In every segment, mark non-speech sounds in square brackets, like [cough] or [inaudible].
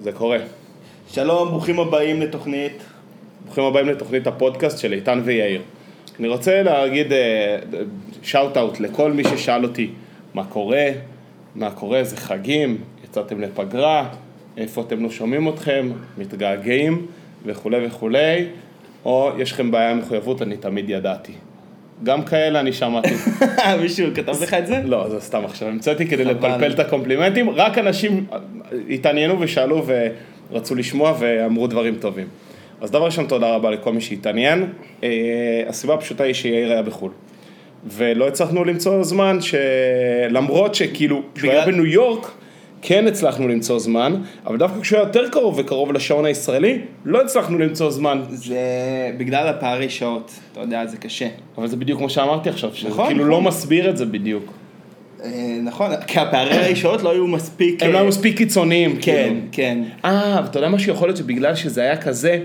זה קורה. שלום, ברוכים הבאים לתוכנית. ברוכים הבאים לתוכנית הפודקאסט של איתן ויאיר. אני רוצה להגיד שאוט אאוט לכל מי ששאל אותי מה קורה, מה קורה, זה חגים, יצאתם לפגרה, איפה אתם לא שומעים אתכם, מתגעגעים וכולי וכולי, או יש לכם בעיה עם מחויבות, אני תמיד ידעתי. גם כאלה אני שמעתי. [laughs] מישהו כתב לך את זה? לא, זה סתם עכשיו המצאתי כדי לפלפל את הקומפלימנטים, רק אנשים התעניינו ושאלו ורצו לשמוע ואמרו דברים טובים. אז דבר ראשון, תודה רבה לכל מי שהתעניין. אה, הסיבה הפשוטה היא שיאיר היה בחו"ל. ולא הצלחנו למצוא זמן, שלמרות שכאילו, כשהוא היה בניו יורק, כן הצלחנו למצוא זמן, אבל דווקא כשהוא היה יותר קרוב וקרוב לשעון הישראלי, לא הצלחנו למצוא זמן. זה בגלל הפערי שעות, אתה יודע, זה קשה. אבל זה בדיוק כמו שאמרתי עכשיו, שזה נכון, כאילו נכון. לא מסביר את זה בדיוק. אה, נכון, כי הפערי שעות לא היו מספיק... הם לא אה, היו מספיק קיצוניים, כן, כאילו. כן. אה, ואתה יודע משהו, יכול להיות שבגלל שזה היה כזה,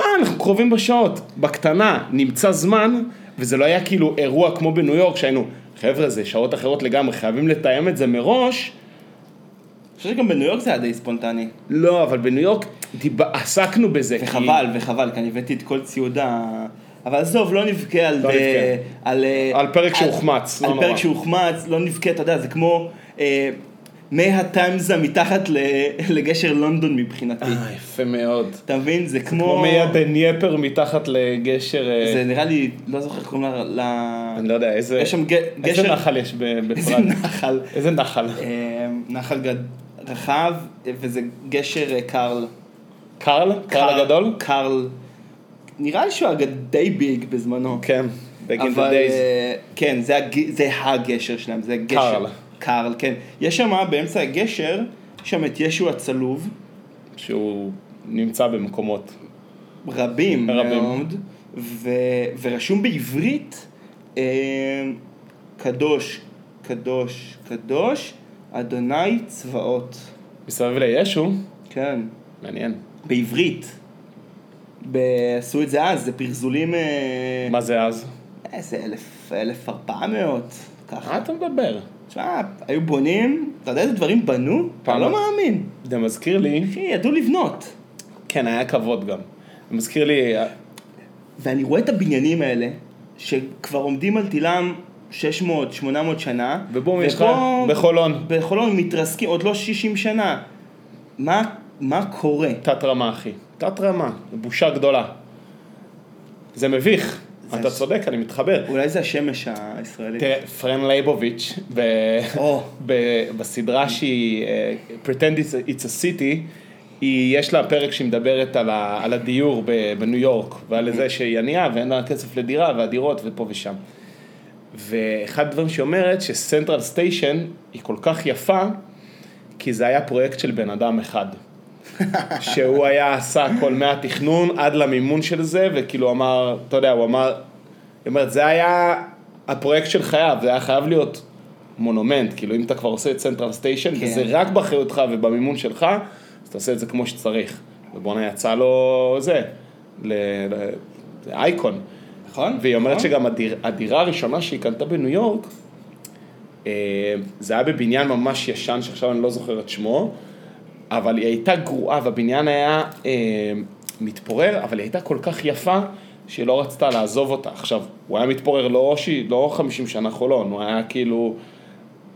אה, אנחנו קרובים בשעות, בקטנה, נמצא זמן, וזה לא היה כאילו אירוע כמו בניו יורק, שהיינו, חבר'ה, זה שעות אחרות לגמרי, חייבים לתאם את זה מראש. חושב שגם בניו יורק זה היה די ספונטני. לא, אבל בניו יורק דיב... עסקנו בזה. כי- וחבל, וחבל, כי אני הבאתי את כל ציוד ה... אבל עזוב, לא נבכה על... לא אה, נבכה. על, אה, על פרק שהוחמץ, לא על. פרק שהוחמץ, לא נבכה, אתה יודע, זה כמו אה, מי הטיימזה מתחת [laughs] לגשר לונדון מבחינתי. אה, יפה מאוד. אתה מבין? זה כמו... כמו מי הדנייפר מתחת לגשר, אה, זה נראה לי, לא זוכר איך קוראים. ל- אני לא יודע, איזה יש שם ג- איזה גשר... נחל יש ב- [laughs] איזה בפראג? נחל. איזה נחל? נחל גד... רחב, וזה גשר אה, קרל. קרל? קרל הגדול? קרל. נראה לי שהוא היה די ביג בזמנו. כן, back in the אבל days. אה, כן, זה, הג... זה הגשר שלהם, זה גשר. קרל. קרל, כן. יש שם באמצע הגשר, יש שם את ישו הצלוב, שהוא נמצא במקומות. רבים, רבים. מאוד, ו... ורשום בעברית, אה, קדוש, קדוש, קדוש, אדוני צבאות. מסביב לישו, כן. מעניין. בעברית. עשו את זה אז, זה פרזולים... אה, מה זה אז? איזה אלף, אלף ארבע מאות, מה ככה. אתה מדבר? תשמע, היו בונים, אתה יודע איזה דברים בנו? אתה לא מאמין. זה מזכיר לי, אחי, ידעו לבנות. כן, היה כבוד גם. זה מזכיר לי, ואני רואה את הבניינים האלה, שכבר עומדים על תילם 600-800 שנה. ובום, יש לך בחולון. בחולון מתרסקים, עוד לא 60 שנה. מה, מה קורה? תת רמה, אחי. תת רמה, בושה גדולה. זה מביך. זה אתה ש- צודק, אני מתחבר. אולי זה השמש הישראלית. תראה, פרן לייבוביץ', ב-. [laughs] ב- בסדרה שהיא אה, Pretend it's a- City, היא, יש לה פרק שהיא מדברת על, ה, על הדיור בניו יורק, ועל זה שהיא ענייה ואין לה כסף לדירה, והדירות ופה ושם. ואחד הדברים שהיא אומרת, שסנטרל סטיישן היא כל כך יפה, כי זה היה פרויקט של בן אדם אחד. [laughs] שהוא היה עשה הכל מהתכנון עד למימון של זה, וכאילו אמר, אתה יודע, הוא אמר, היא אומרת, זה היה הפרויקט של חייו, זה היה חייב להיות מונומנט, כאילו אם אתה כבר עושה את סנטרל סטיישן, כן. וזה רק באחריותך ובמימון שלך, אז תעשה את זה כמו שצריך. ובואנה יצא לו זה, ל- ל-. נכון? והיא אומרת נכון? שגם הדיר, הדירה הראשונה שהיא קנתה בניו יורק, אה, זה היה בבניין ממש ישן, שעכשיו אני לא זוכר את שמו, אבל היא הייתה גרועה, והבניין היה אה, מתפורר, אבל היא הייתה כל כך יפה, שהיא לא רצתה לעזוב אותה. עכשיו, הוא היה מתפורר לא, לא 50 שנה חולון, הוא היה כאילו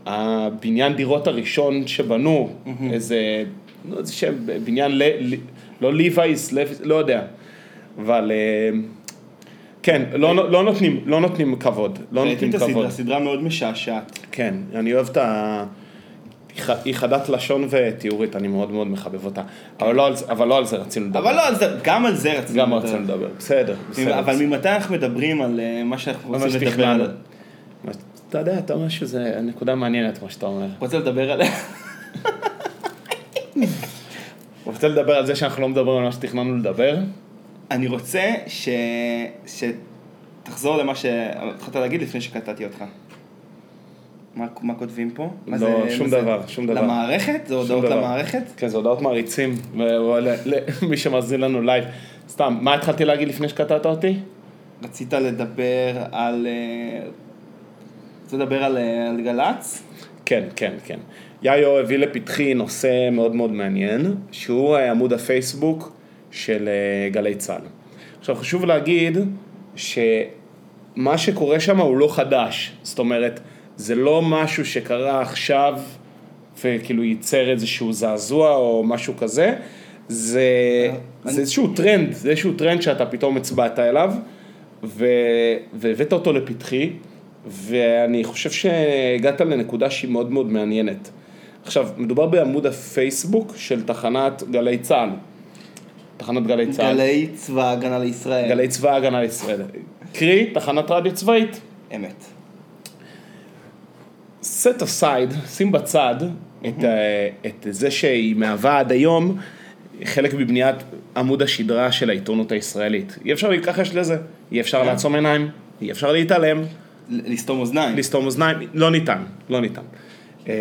הבניין דירות הראשון שבנו, איזה, לא איזה שם, בניין, ל, ל, לא ליווייס, לא יודע, אבל... כן, לא, לא, נותנים, לא נותנים כבוד, לא ראיתי נותנים את הסדרה, כבוד. סדרה מאוד משעשעת. כן, אני אוהב את ה... היא חדת לשון ותיאורית, אני מאוד מאוד מחבב אותה. אבל לא על זה, אבל לא על זה רצינו לדבר. אבל לא, על זה, גם על זה רצינו גם לדבר. רצינו לדבר. בסדר, בסדר. אבל ממתי אנחנו מדברים על אה, מה שאנחנו רוצים לדבר. עליו? אתה יודע, אתה אומר שזה נקודה מעניינת, מה שאתה אומר. רוצה לדבר עליה? רוצה לדבר על זה שאנחנו לא מדברים על מה שתכננו לדבר? אני רוצה ש... שתחזור למה שהתחלת להגיד לפני שקטעתי אותך. מה, מה כותבים פה? לא, זה- שום זה- דבר, שום דבר. למערכת? זה הודעות דבר. למערכת? כן, זה הודעות מעריצים, למי [laughs] שמאזין לנו לייב. סתם, מה התחלתי להגיד לפני שקטעת אותי? רצית לדבר על... אה, רוצה לדבר על, אה, על גל"צ? כן, כן, כן. יאיו הביא לפתחי נושא מאוד מאוד מעניין, שהוא אה, עמוד הפייסבוק של אה, גלי צה"ל. עכשיו חשוב להגיד שמה שקורה שם הוא לא חדש, זאת אומרת, זה לא משהו שקרה עכשיו וכאילו ייצר איזשהו זעזוע או משהו כזה, זה, זה איזשהו טרנד, זה איזשהו טרנד שאתה פתאום הצבעת אליו ו- והבאת אותו לפתחי, ואני חושב שהגעת לנקודה שהיא מאוד מאוד מעניינת. עכשיו, מדובר בעמוד הפייסבוק של תחנת גלי צה"ל. תחנת גלי צה"ל. גלי צבא ההגנה לישראל. גלי צבא ההגנה לישראל. קרי, תחנת רדיו צבאית. אמת. set aside, שים בצד את, ה- את זה שהיא מהווה עד היום חלק מבניית עמוד השדרה של העיתונות הישראלית. אי אפשר להתכחש לזה, אי אפשר לעצום עיניים, אי אפשר להתעלם, לסתום אוזניים. לסתום אוזניים, לא ניתן, לא ניתן. אה,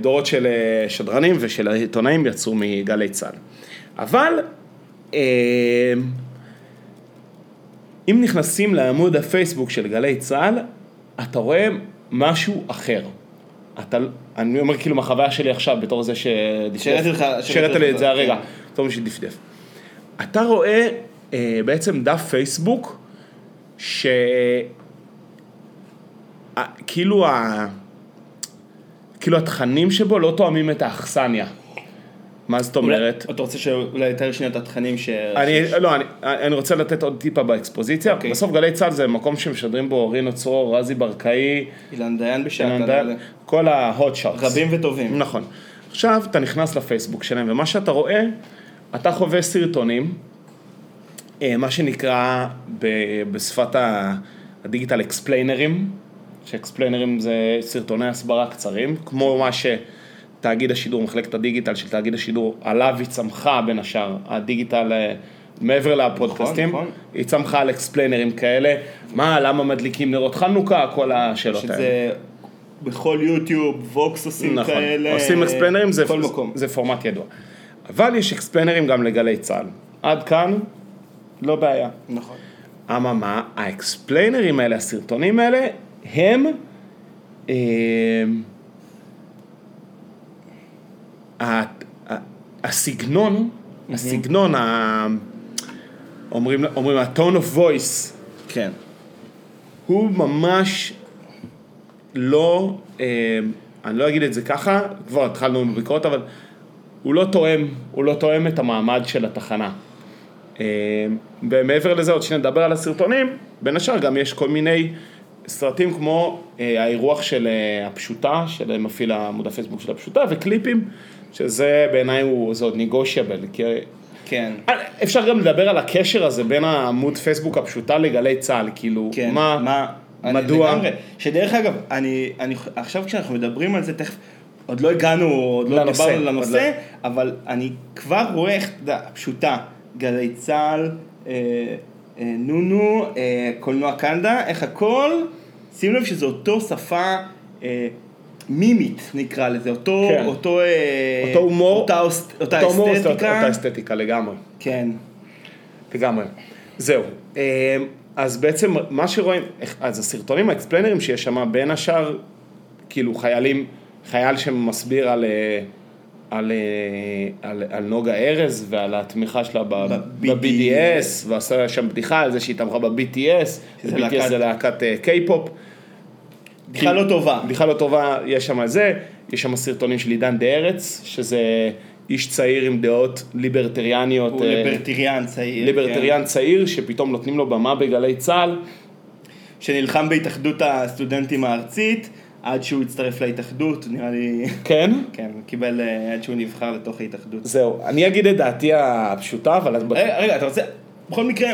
דורות של אה, שדרנים ושל עיתונאים יצאו מגלי צה"ל. אבל אה, אם נכנסים לעמוד הפייסבוק של גלי צה"ל, אתה רואה משהו אחר. אתה, אני אומר כאילו מהחוויה שלי עכשיו, בתור זה שדפדף. שהראית לי את זה הרגע, כן. בתור מי שדפדף. אתה רואה אה, בעצם דף פייסבוק, ש... כאילו ה... כאילו התכנים שבו לא תואמים את האכסניה. מה זאת אומרת? אתה רוצה שאולי נתאר שנייה את התכנים ש... אני, לא, אני, אני רוצה לתת עוד טיפה באקספוזיציה. אוקיי. בסוף גלי צה"ל זה מקום שמשדרים בו רינו צרור, רזי ברקאי, אילן דיין קלה. דיין, כל ה-hot shots. רבים וטובים. נכון. עכשיו אתה נכנס לפייסבוק שלהם, ומה שאתה רואה, אתה חווה סרטונים, אה, מה שנקרא ב- בשפת הדיגיטל אקספליינרים, שאקספליינרים זה סרטוני הסברה קצרים, כמו מה שתאגיד השידור, מחלקת הדיגיטל של תאגיד השידור, עליו היא צמחה בין השאר, הדיגיטל אה, מעבר לפודקאסטים, נכון. היא צמחה על אקספליינרים כאלה, מה, למה מדליקים נרות חנוכה, כל השאלות האלה. שזה בכל יוטיוב, ווקס עושים נכון, כאלה. עושים אקספלנרים, זה, מקום. זה פורמט ידוע. אבל יש אקספלנרים גם לגלי צה"ל. עד כאן, לא בעיה. נכון. אממה, האקספליינרים האלה, הסרטונים האלה, הם... אה, הסגנון, הסגנון, אומרים, אומרים, ה-tone of voice, כן. הוא ממש לא, אה, אני לא אגיד את זה ככה, כבר התחלנו בביקורת, אבל הוא לא תואם, הוא לא תואם את המעמד של התחנה. אה, ומעבר לזה, עוד שנדבר על הסרטונים, בין השאר גם יש כל מיני סרטים כמו אה, האירוח של הפשוטה, של מפעיל עמוד הפייסבוק של הפשוטה, וקליפים, שזה בעיניי הוא, זה עוד ניגושיאבל, כי כן. אפשר גם לדבר על הקשר הזה בין העמוד פייסבוק הפשוטה לגלי צה"ל, כאילו, כן. מה, מה? אני מדוע, לגמרי. שדרך אגב, אני, אני, עכשיו כשאנחנו מדברים על זה, תכף, עוד לא הגענו, עוד לא לנושא, דיברנו עוד הנושא, אבל אני כבר רואה איך, אתה יודע, פשוטה, גלי צה"ל, אה, אה, נונו, אה, קולנוע קנדה, איך הכל, שים לב שזה אותו שפה אה, מימית נקרא לזה, אותו, כן. אותו, אה, אותו הומור, אותה, אותה הומור, אסתטיקה, אותה אסתטיקה לגמרי, כן, לגמרי. זהו, אה, אז בעצם מה שרואים, אז הסרטונים האקספלנרים שיש שם, בין השאר, כאילו חיילים, חייל שמסביר על, אה, על, על, על נוגה ארז ועל התמיכה שלה ב-BDS, ועשה שם בדיחה על זה שהיא תמכה ב-BTS, להקת- זה להקת קיי-פופ. בדיחה לא טובה, בדיחה לא טובה, יש שם זה, יש שם סרטונים של עידן דה ארץ, שזה איש צעיר עם דעות ליברטריאניות, הוא אה, ליברטריאן צעיר, כן. ליברטריאן צעיר, שפתאום נותנים לו במה בגלי צה"ל, שנלחם בהתאחדות הסטודנטים הארצית, עד שהוא הצטרף להתאחדות, נראה לי, כן? [laughs] כן, קיבל אה, עד שהוא נבחר לתוך ההתאחדות. זהו, אני אגיד את דעתי הפשוטה, אבל... רגע, רגע, אתה רוצה, בכל מקרה,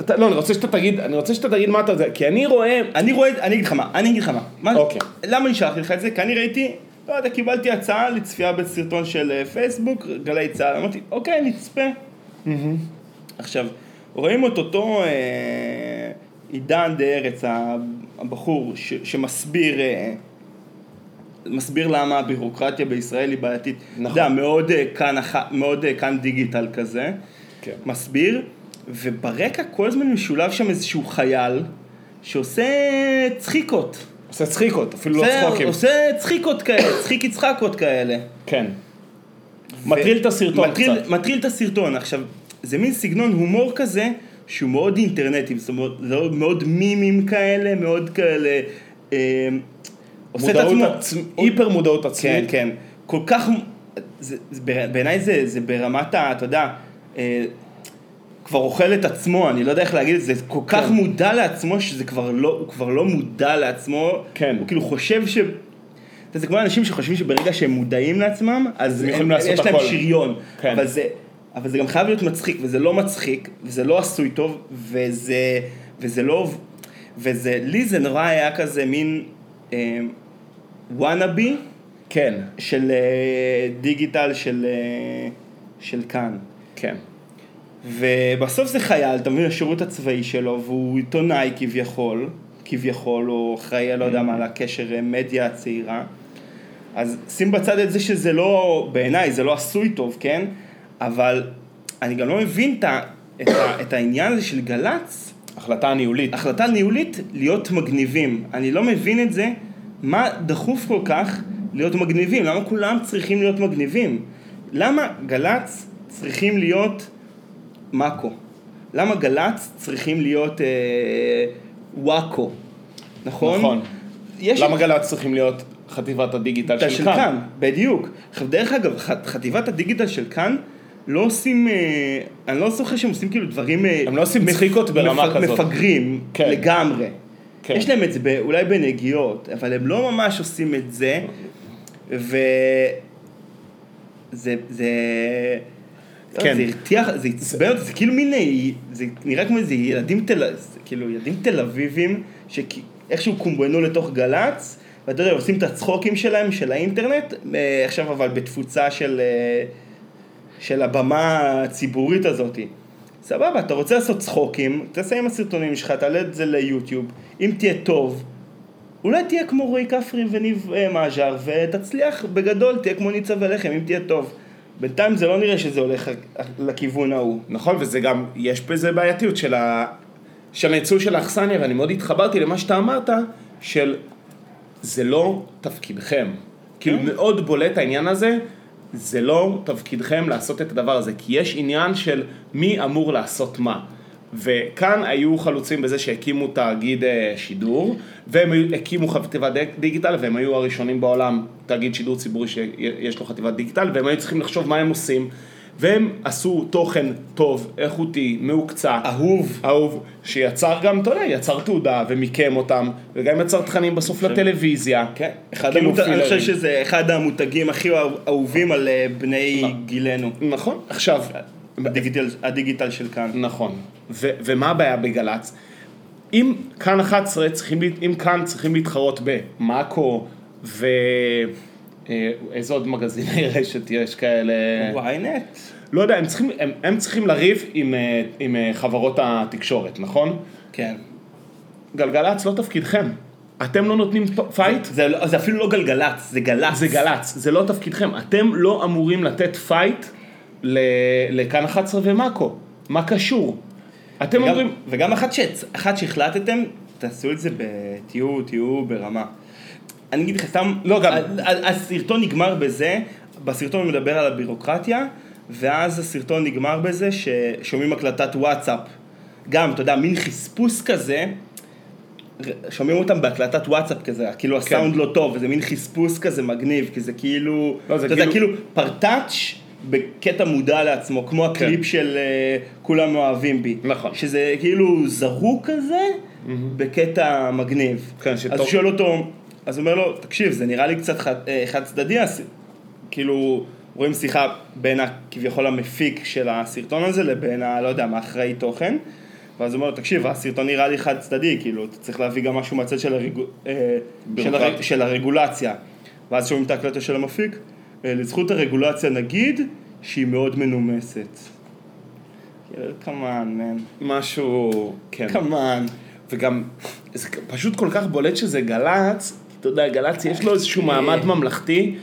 אתה- לא, אני רוצה שאתה תגיד, אני רוצה שאתה תגיד מה אתה זה, כי אני רואה... אני רואה, אני אגיד לך מה, אני אגיד לך מה. מה אוקיי. למה אני שלחתי לך את זה? כי אני ראיתי, לא יודע, קיבלתי הצעה לצפייה בסרטון של אה, פייסבוק, גלי צה"ל, אמרתי, אוקיי, נצפה. עכשיו, רואים את אותו אה, עידן דה ארץ, הבחור, ש, שמסביר, אה, מסביר למה הבירוקרטיה בישראל היא בעייתית. נכון. אתה יודע, מאוד אה, כאן, מאוד אה, כאן דיגיטל כזה. כן. מסביר, וברקע כל הזמן משולב שם איזשהו חייל שעושה צחיקות. עושה צחיקות, אפילו לא עושה- צחוקים. עושה צחיקות כאלה, צחיק יצחקות כאלה. כן. מטריל את הסרטון מטריל, קצת. מטריל את הסרטון. עכשיו, זה מין סגנון הומור כזה, שהוא מאוד אינטרנטי, זאת אומרת, זה מאוד מימים כאלה, מאוד כאלה... אה, עושה את עצמו... עצמ- היפר מודעות כן, עצמית. כן. כל כך... בעיניי זה, זה ברמת ה... אתה יודע, אה, כבר אוכל את עצמו, אני לא יודע איך להגיד את זה, כל כך כן. מודע לעצמו, שזה כבר לא, הוא כבר לא מודע לעצמו. כן. הוא כאילו חושב ש... אתה זה כמו אנשים שחושבים שברגע שהם מודעים לעצמם, אז הם יכולים הם- לעשות יש להם הכל. שריון. כן. אבל זה... אבל זה גם חייב להיות מצחיק, וזה לא מצחיק, וזה לא עשוי טוב, וזה, וזה לא, וזה, לי זה נורא היה כזה מין אה, וואנאבי כן, של אה, דיגיטל של, אה, של כאן. כן. ובסוף זה חייל, אתה מבין, השירות הצבאי שלו, והוא עיתונאי כביכול, כביכול, או אחראי, לא יודע מה, על הקשר אה, מדיה הצעירה. אז שים בצד את זה שזה לא, בעיניי, זה לא עשוי טוב, כן? אבל אני גם לא מבין את, ה, את, ה, את העניין הזה של גל"צ, החלטה ניהולית. החלטה ניהולית להיות מגניבים. אני לא מבין את זה, מה דחוף כל כך להיות מגניבים? למה כולם צריכים להיות מגניבים? למה גל"צ צריכים להיות מאקו? למה גל"צ צריכים להיות אה, וואקו? נכון? נכון. יש למה גל"צ צריכים להיות חטיבת הדיגיטל של, של כאן? כאן, בדיוק. עכשיו, דרך אגב, ח- חטיבת הדיגיטל של כאן לא עושים, אה, אני לא זוכר שהם עושים כאילו דברים... אה, הם לא עושים צחיקות ברמה מפ- כזאת. מפגרים כן. לגמרי. כן. יש להם את זה ב- אולי בנגיעות, אבל הם לא ממש עושים את זה, ו... זה, זה... לא, כן. זה הרתיח, זה עצבן אותי, זה כאילו מין, אה, זה נראה כמו איזה ילדים תל, כאילו ילדים תל אביבים, שאיכשהו קומבנו לתוך גל"צ, ואתה יודע, עושים את הצחוקים שלהם, של האינטרנט, אה, עכשיו אבל בתפוצה של, אה, של הבמה הציבורית הזאתי. סבבה, אתה רוצה לעשות צחוקים, תעשה עם הסרטונים שלך, תעלה את זה ליוטיוב, אם תהיה טוב, אולי תהיה כמו רועי כפרי וניב אה, מז'ר, ותצליח בגדול, תהיה כמו ניצה ולחם, אם תהיה טוב. בינתיים זה לא נראה שזה הולך לכיוון ההוא. נכון, וזה גם, יש בזה בעייתיות של, ה... של הניצול של האכסניה, ואני מאוד התחברתי למה שאתה אמרת, של זה לא תפקידכם. כאילו כן. מאוד בולט העניין הזה, זה לא תפקידכם לעשות את הדבר הזה, כי יש עניין של מי אמור לעשות מה. וכאן היו חלוצים בזה שהקימו תאגיד אה, שידור, והם הקימו חטיבת דיג- דיגיטל, והם היו הראשונים בעולם, תאגיד שידור ציבורי שיש לו חטיבת דיגיטל, והם היו צריכים לחשוב מה הם עושים, והם עשו תוכן טוב, איכותי, מהוקצע, אהוב. אהוב, שיצר גם, אתה יודע, יצר תעודה ומיקם אותם, וגם יצר תכנים בסוף לטלוויזיה. כן, אחד המות... אני. חושב שזה אחד המותגים הכי אהובים על אה, בני גילנו. נכון, עכשיו, הדיגיטל, הדיגיטל של כאן. נכון, ו- ומה הבעיה בגל"צ? אם כאן 11 צריכים, אם כאן צריכים להתחרות במאקו ו... אה, איזה עוד מגזיני [laughs] רשת יש כאלה? ynet. לא יודע, הם צריכים, הם, הם צריכים לריב עם, אה, עם אה, חברות התקשורת, נכון? כן. גלגלצ לא תפקידכם. אתם לא נותנים פייט? זה, לא- זה אפילו לא גלגלצ, זה גל"צ. זה גל"צ, זה לא תפקידכם. אתם לא אמורים לתת פייט לכאן 11 ומאקו. מה קשור? אתם וגם, אומרים... וגם אחת, שהצ... אחת שהחלטתם, תעשו את זה, ב... תהיו, תהיו ברמה. אני אגיד לך סתם, לא, גם- הסרטון נגמר בזה, בסרטון הוא מדבר על הבירוקרטיה, ואז הסרטון נגמר בזה ששומעים הקלטת וואטסאפ. גם, אתה יודע, מין חספוס כזה, שומעים אותם בהקלטת וואטסאפ כזה, כאילו הסאונד לא טוב, וזה מין חספוס כזה מגניב, כי זה כאילו, לא, זה אתה יודע, כאילו- כאילו פרטאץ' בקטע מודע לעצמו, כמו הקליפ של אה, כולם אוהבים בי. נכון. שזה כאילו זרוק כזה, בקטע מגניב. כן, אז שטוב. הוא שואל אותו, אז הוא אומר לו, תקשיב, זה נראה לי קצת חד- אה, חד צדדי, אז כאילו, רואים שיחה בין כביכול המפיק של הסרטון הזה לבין ה... לא יודע, מה אחראי תוכן. ואז הוא אומר לו, תקשיב, הסרטון נראה לי חד צדדי, כאילו, אתה צריך להביא גם משהו מהצד של, הרגו... אה, של, בירוקרטיה. הר... של הרגולציה. ואז שומעים את ההקלטה של המפיק, לזכות הרגולציה נגיד שהיא מאוד מנומסת. כמובן, מן. משהו... כן. כמובן. וגם, זה פשוט כל כך בולט שזה גל"צ, כי אתה יודע, גל"צ יש לו איזשהו מעמד ממלכתי,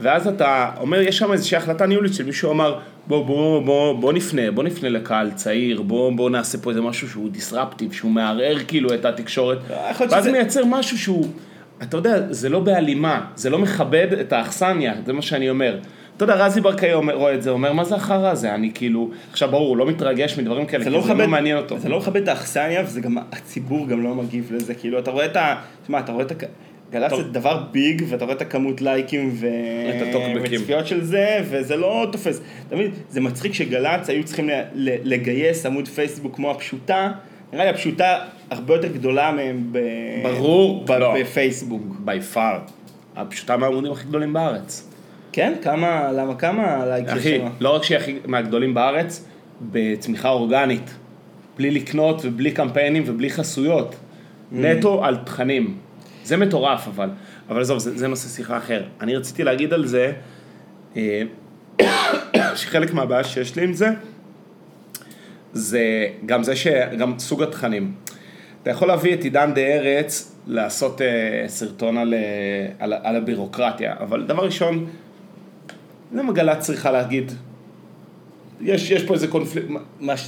ואז אתה אומר, יש שם איזושהי החלטה ניהולית של מישהו אמר, בוא, בוא, בוא, בוא נפנה, בוא נפנה לקהל צעיר, בוא, בוא נעשה פה איזה משהו שהוא דיסרפטיב, שהוא מערער כאילו את התקשורת, ואז שזה- מייצר משהו שהוא אתה יודע, זה לא בהלימה, זה לא מכבד את האכסניה, זה מה שאני אומר. אתה יודע, רזי ברקאי רואה את זה, אומר, מה זה החרא הזה? אני כאילו, עכשיו ברור, הוא לא מתרגש מדברים כאלה, זה כי לא זה לא מכבד, מעניין אותו. זה לא מכבד את האכסניה, וזה גם, הציבור גם לא מגיב לזה, כאילו, אתה רואה את ה... תשמע, אתה רואה את ה... גל"צ. זה דבר ביג, ואתה רואה את הכמות לייקים ו... וצפיות של זה, וזה לא תופס. אתה מבין, זה מצחיק שגל"צ היו צריכים לגייס עמוד פייסבוק כמו הפשוטה, נראה לי הפשוטה הרבה יותר גדולה מהם ב... ברור, ב- לא. בפייסבוק. by far. הפשוטה מהעמודים הכי גדולים בארץ. כן? כמה, למה, כמה לייק יש אחי, שם? לא רק שהיא הכי מהגדולים בארץ, בצמיחה אורגנית. בלי לקנות ובלי קמפיינים ובלי חסויות. נטו על תכנים. זה מטורף אבל. אבל עזוב, זה, זה נושא שיחה אחר. אני רציתי להגיד על זה, אה, [coughs] שחלק מהבעיה שיש לי עם זה, זה גם זה ש... גם סוג התכנים. אתה יכול להביא את עידן דה ארץ לעשות אה, סרטון על, אה, על, על הבירוקרטיה, אבל דבר ראשון, למה גל"צ צריכה להגיד? יש, יש פה איזה קונפליקט,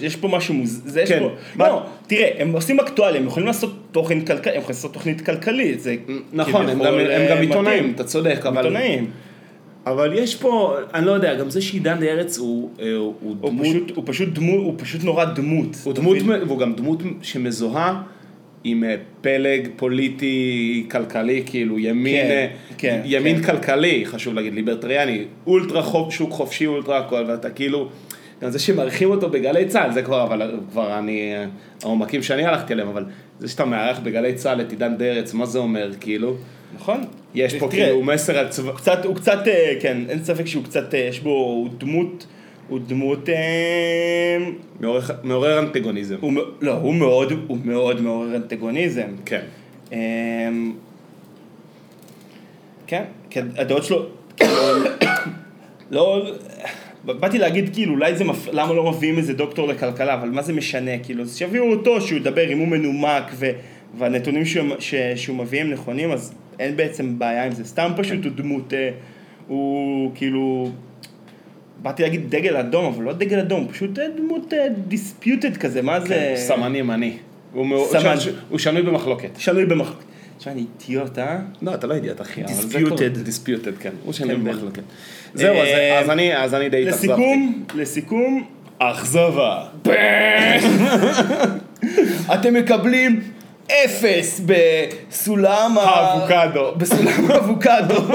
יש פה משהו מוז... כן. פה... מה- לא, תראה, הם עושים אקטואליה, הם יכולים לעשות תוכן כלכלי, הם יכולים לעשות תוכנית כלכלית, זה נכון, הם גם, הם גם אה, עיתונאים, מתאים. אתה צודק, אבל, עיתונאים. אבל יש פה, אני לא יודע, גם זה שעידן ארץ הוא, הוא הוא דמות, פשוט, הוא פשוט דמות, הוא פשוט נורא דמות. הוא דמות? והוא גם דמות שמזוהה עם אה, פלג פוליטי כלכלי, כאילו ימין, כן, אה, כן, ימין כן. כלכלי, חשוב להגיד, ליברטריאני, אולטרה חופ, שוק חופשי, אולטרה הכל, ואתה כאילו, גם זה שמארחים אותו בגלי צה"ל, זה כבר, אבל כבר אני, אה, העומקים שאני הלכתי אליהם, אבל זה שאתה מארח בגלי צה"ל את עידן דה ארץ, מה זה אומר, כאילו? נכון? יש פה תראה, כאילו מסר על צבא... קצת, הוא קצת, כן, אין ספק שהוא קצת, יש בו, הוא דמות, הוא דמות, מעורר- מעורר אנטגוניזם. הוא, לא, הוא מאוד, הוא מאוד מעורר אנטגוניזם. כן. אמ, כן, כן, הדעות שלו, כאילו, לא, באתי להגיד כאילו אולי זה, מפ... למה לא מביאים איזה דוקטור לכלכלה, אבל מה זה משנה, כאילו, אז שיביאו אותו, שהוא ידבר, אם הוא מנומק ו... והנתונים שהוא, ש... שהוא מביא הם נכונים, אז אין בעצם בעיה עם זה, סתם פשוט הוא דמות, אה, הוא כאילו, באתי להגיד דגל אדום, אבל לא דגל אדום, פשוט אה, דמות דיספיוטד כזה, מה זה? כן, סמן ימני. הוא שנוי במחלוקת. שנוי במחלוקת. תשמע, אני אידיוט, אה? לא, אתה לא אידיוט, אחי. זה. כבר- Disputed, כן. הוא שנוי כן, במחלוקת. זהו, אז- אה, אז אני- די התאכזבתי. לסיכום, לסיכום, אכזבה. [laughs] אתם מקבלים אפס בסולם האבוקדו. בסולם האבוקדו. [laughs]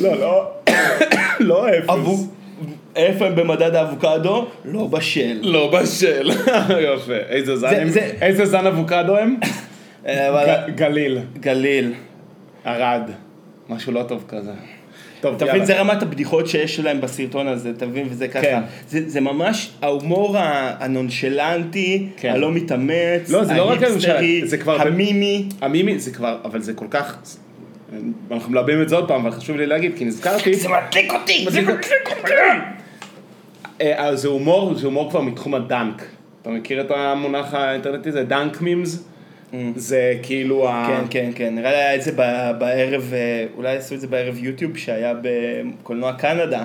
לא, לא. לא אפס. אבו- איפה הם במדד האבוקדו? לא בשל. לא בשל. [laughs] יפה. איזה זן זה- הם? זה- איזה זן אבוקדו הם? [laughs] גליל. גליל. ערד. משהו לא טוב כזה. טוב, אתה מבין, יאללה. זה רמת הבדיחות שיש להם בסרטון הזה, אתה מבין, וזה ככה. כן. זה, זה ממש ההומור הנונשלנטי, כן. הלא מתאמץ, לא, זה לא רק ההיפסטרי, הנונשלנט, זה כבר- המימי. המימי זה כבר, אבל זה כל כך... אנחנו מלבים את זה עוד פעם, אבל חשוב לי להגיד, כי נזכרתי. זה מדליק אותי, זה מדליק אותי. אה, אה, זה הומור, זה הומור כבר מתחום הדנק. אתה מכיר את המונח האינטרנטי הזה? דנק מימס? זה כאילו ה... כן, כן, כן, נראה לי היה את זה בערב, אה, אולי עשו את זה בערב יוטיוב שהיה בקולנוע קנדה.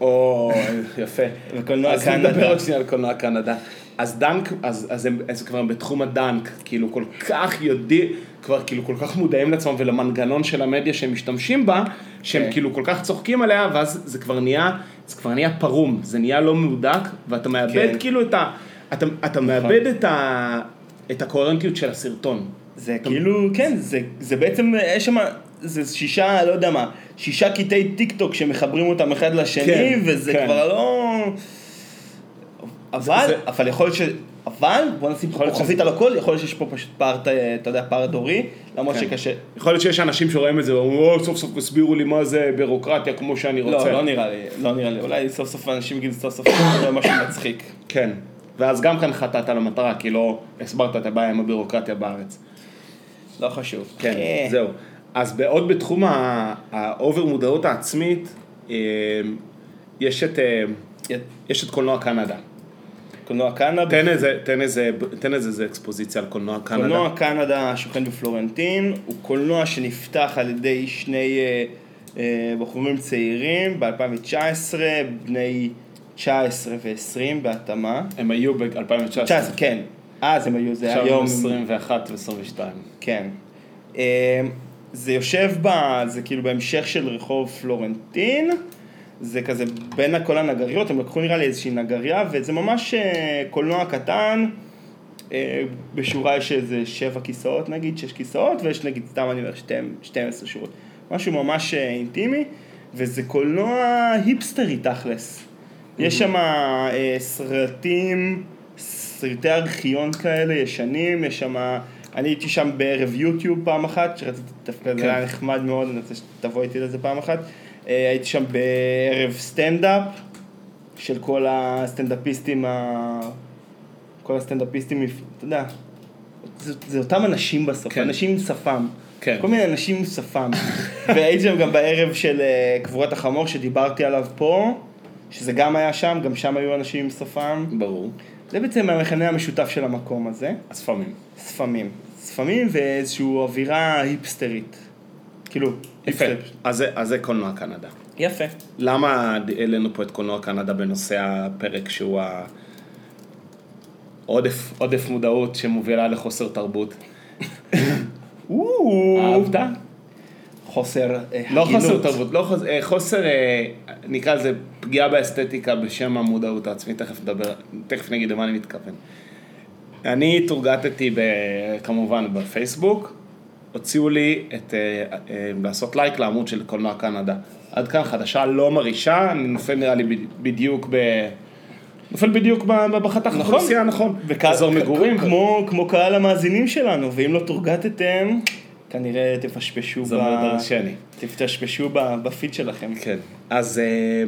או, יפה. בקולנוע אז קנדה. נדבר עוד שנייה על קולנוע קנדה. אז דנק, אז, אז הם אז כבר בתחום הדנק, כאילו כל כך יודעים, כבר כאילו כל כך מודעים לעצמם ולמנגנון של המדיה שהם משתמשים בה, שהם כן. כאילו כל כך צוחקים עליה, ואז זה כבר נהיה, זה כבר נהיה פרום, זה נהיה לא מהודק, ואתה מאבד כן. כאילו את ה... אתה, אתה מאבד את ה... את הקוהרנטיות של הסרטון. זה כאילו, כן, זה, זה בעצם, יש שם, זה שישה, לא יודע מה, שישה קטעי טיק טוק שמחברים אותם אחד לשני, כן, וזה כן. כבר לא... אבל, זה- אבל יכול להיות ש... אבל, בוא נשים כוכבית על הכל, יכול להיות שיש פה פשוט פער, ת- אתה יודע, פער דורי, למרות כן. שקשה. יכול להיות שיש אנשים שרואים את זה ואומרים, "או, סוף סוף הסבירו לי מה זה בירוקרטיה כמו שאני רוצה. לא, לא נראה לי, לא נראה לי, אולי סוף סוף אנשים יגידו סוף סוף זה משהו מצחיק. כן, ואז גם כאן חטאת למטרה, כי לא הסברת את הבעיה עם הבירוקרטיה בארץ. לא חשוב. כן, אה, זהו. אז בעוד בתחום ה over מודעות העצמית, אה, יש את, אה, יש את קולנוע קנדה. קולנוע קנדה, תן איזה, תן איזה, תן איזה איזה אקספוזיציה על קולנוע קנדה. קולנוע קנדה שוכן בפלורנטין, הוא קולנוע שנפתח על ידי שני אה, אה, בחורים צעירים ב-2019, בני 19 ו-20 בהתאמה. הם היו ב-2019. 19, כן. אה, זה היו, זה עכשיו היום. 21 ו-22. כן. אמ, זה יושב ב... זה כאילו בהמשך של רחוב פלורנטין. זה כזה בין כל הנגריות, הם לקחו נראה לי איזושהי נגריה, וזה ממש אה, קולנוע קטן. אה, בשורה יש איזה שבע כיסאות נגיד, שש כיסאות, ויש נגיד, סתם אני אומר, 12 שורות. משהו ממש אה, אינטימי, וזה קולנוע היפסטרי תכלס. יש שם סרטים, סרטי ארכיון כאלה ישנים, יש שם... אני הייתי שם בערב יוטיוב פעם אחת, שרציתי דווקא, זה כן. היה נחמד מאוד, אני רוצה שתבוא איתי לזה פעם אחת. אה, הייתי שם בערב סטנדאפ, של כל הסטנדאפיסטים, ה... כל הסטנדאפיסטים, אתה יודע, זה, זה אותם אנשים בסוף, כן. אנשים עם שפם. כן. כל מיני אנשים עם שפם. [laughs] והייתי שם גם בערב של אה, קבורת החמור שדיברתי עליו פה, שזה גם היה שם, גם שם היו אנשים עם שפם. ברור. זה בעצם המכנה המשותף של המקום הזה, הספמים. שפמים. שפמים ואיזושהי אווירה היפסטרית. כאילו, יפה. אז זה- אז זה קולנוע קנדה. יפה. למה העלינו פה את קולנוע קנדה בנושא הפרק שהוא העודף עודף מודעות שמובילה לחוסר תרבות? [laughs] אהבת? חוסר אה, לא. חוסר תרבות, לא חוסר, אה, חוסר, אה, נקרא לזה פגיעה באסתטיקה בשם המודעות העצמית, תכף נדבר, תכף נגיד למה אני מתכוון. אני תורגטתי כמובן בפייסבוק, הוציאו לי את, אה, אה, לעשות לייק לעמוד של קולנוע קנדה. עד כאן חדשה לא מרעישה, אני נופל נראה לי ב- בדיוק ב... נופל בדיוק ב- ב- בחתך נכון. האוכלוסייה הנכון. וקהל- אזור מגורים. כמו, כמו קהל המאזינים שלנו, ואם לא תורגטתם, כנראה תפשפשו דרשני. תפשפשו ב- בפיד שלכם. כן, אז אה,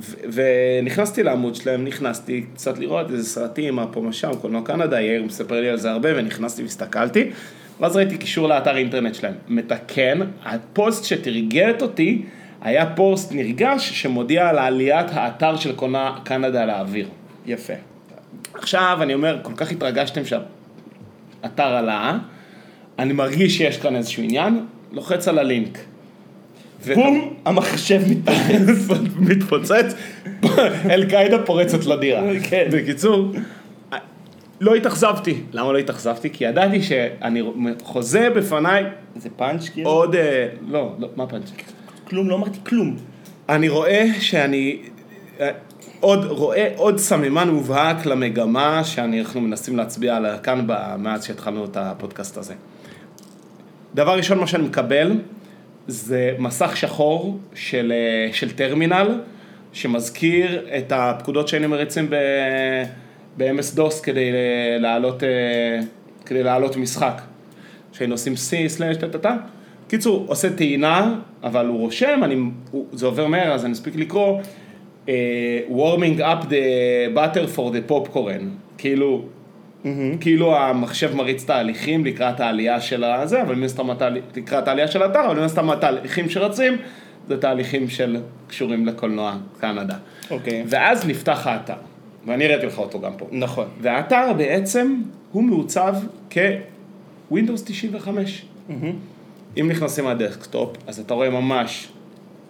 ו- ונכנסתי לעמוד שלהם, נכנסתי קצת לראות איזה סרטים, מה פה מה שם, קולנוע קנדה, יאיר מספר לי על זה הרבה, ונכנסתי והסתכלתי, ואז ראיתי קישור לאתר אינטרנט שלהם. מתקן, הפוסט שתרגט אותי, היה פוסט נרגש שמודיע על עליית האתר של קולנוע קנדה לאוויר. יפה. עכשיו, אני אומר, כל כך התרגשתם שהאתר עלה, אני מרגיש שיש כאן איזשהו עניין, לוחץ על הלינק. בום, המחשב מתפוצץ. [laughs] מתפוצץ, [laughs] אל-קאעידה פורצת לדירה. כן. בקיצור, לא התאכזבתי. למה לא התאכזבתי? כי ידעתי שאני חוזה בפניי זה פאנץ' כאילו? עוד... אה, לא, לא, מה פאנץ'? כלום, לא אמרתי כלום. אני רואה שאני... אה, עוד, רואה עוד סממן מובהק למגמה שאנחנו מנסים להצביע עליה כאן מאז שהתחלנו את הפודקאסט הזה. דבר ראשון, מה שאני מקבל זה מסך שחור של, אה, של טרמינל, שמזכיר את הפקודות שהיינו מריצים ב- ב-MS DOS כדי אה, להעלות, אה, כדי להעלות משחק. שהיינו עושים C סלאש טה טה טה. קיצור, עושה טעינה, אבל הוא רושם, אני, הוא, זה עובר מהר, אז אני אספיק לקרוא, uh, warming up the butter for the popcorn, כאילו, כאילו המחשב מריץ תהליכים לקראת העלייה של הזה, אבל מן הסתם לקראת העלייה של האתר, אבל מן הסתם התהליכים שרצים, זה תהליכים של קשורים לקולנוע קנדה. אוקיי. ואז נפתח האתר, ואני הראיתי לך אותו גם פה. נכון. והאתר בעצם הוא מעוצב כ-Windows 95. אם נכנסים מהדסקטופ, אז אתה רואה ממש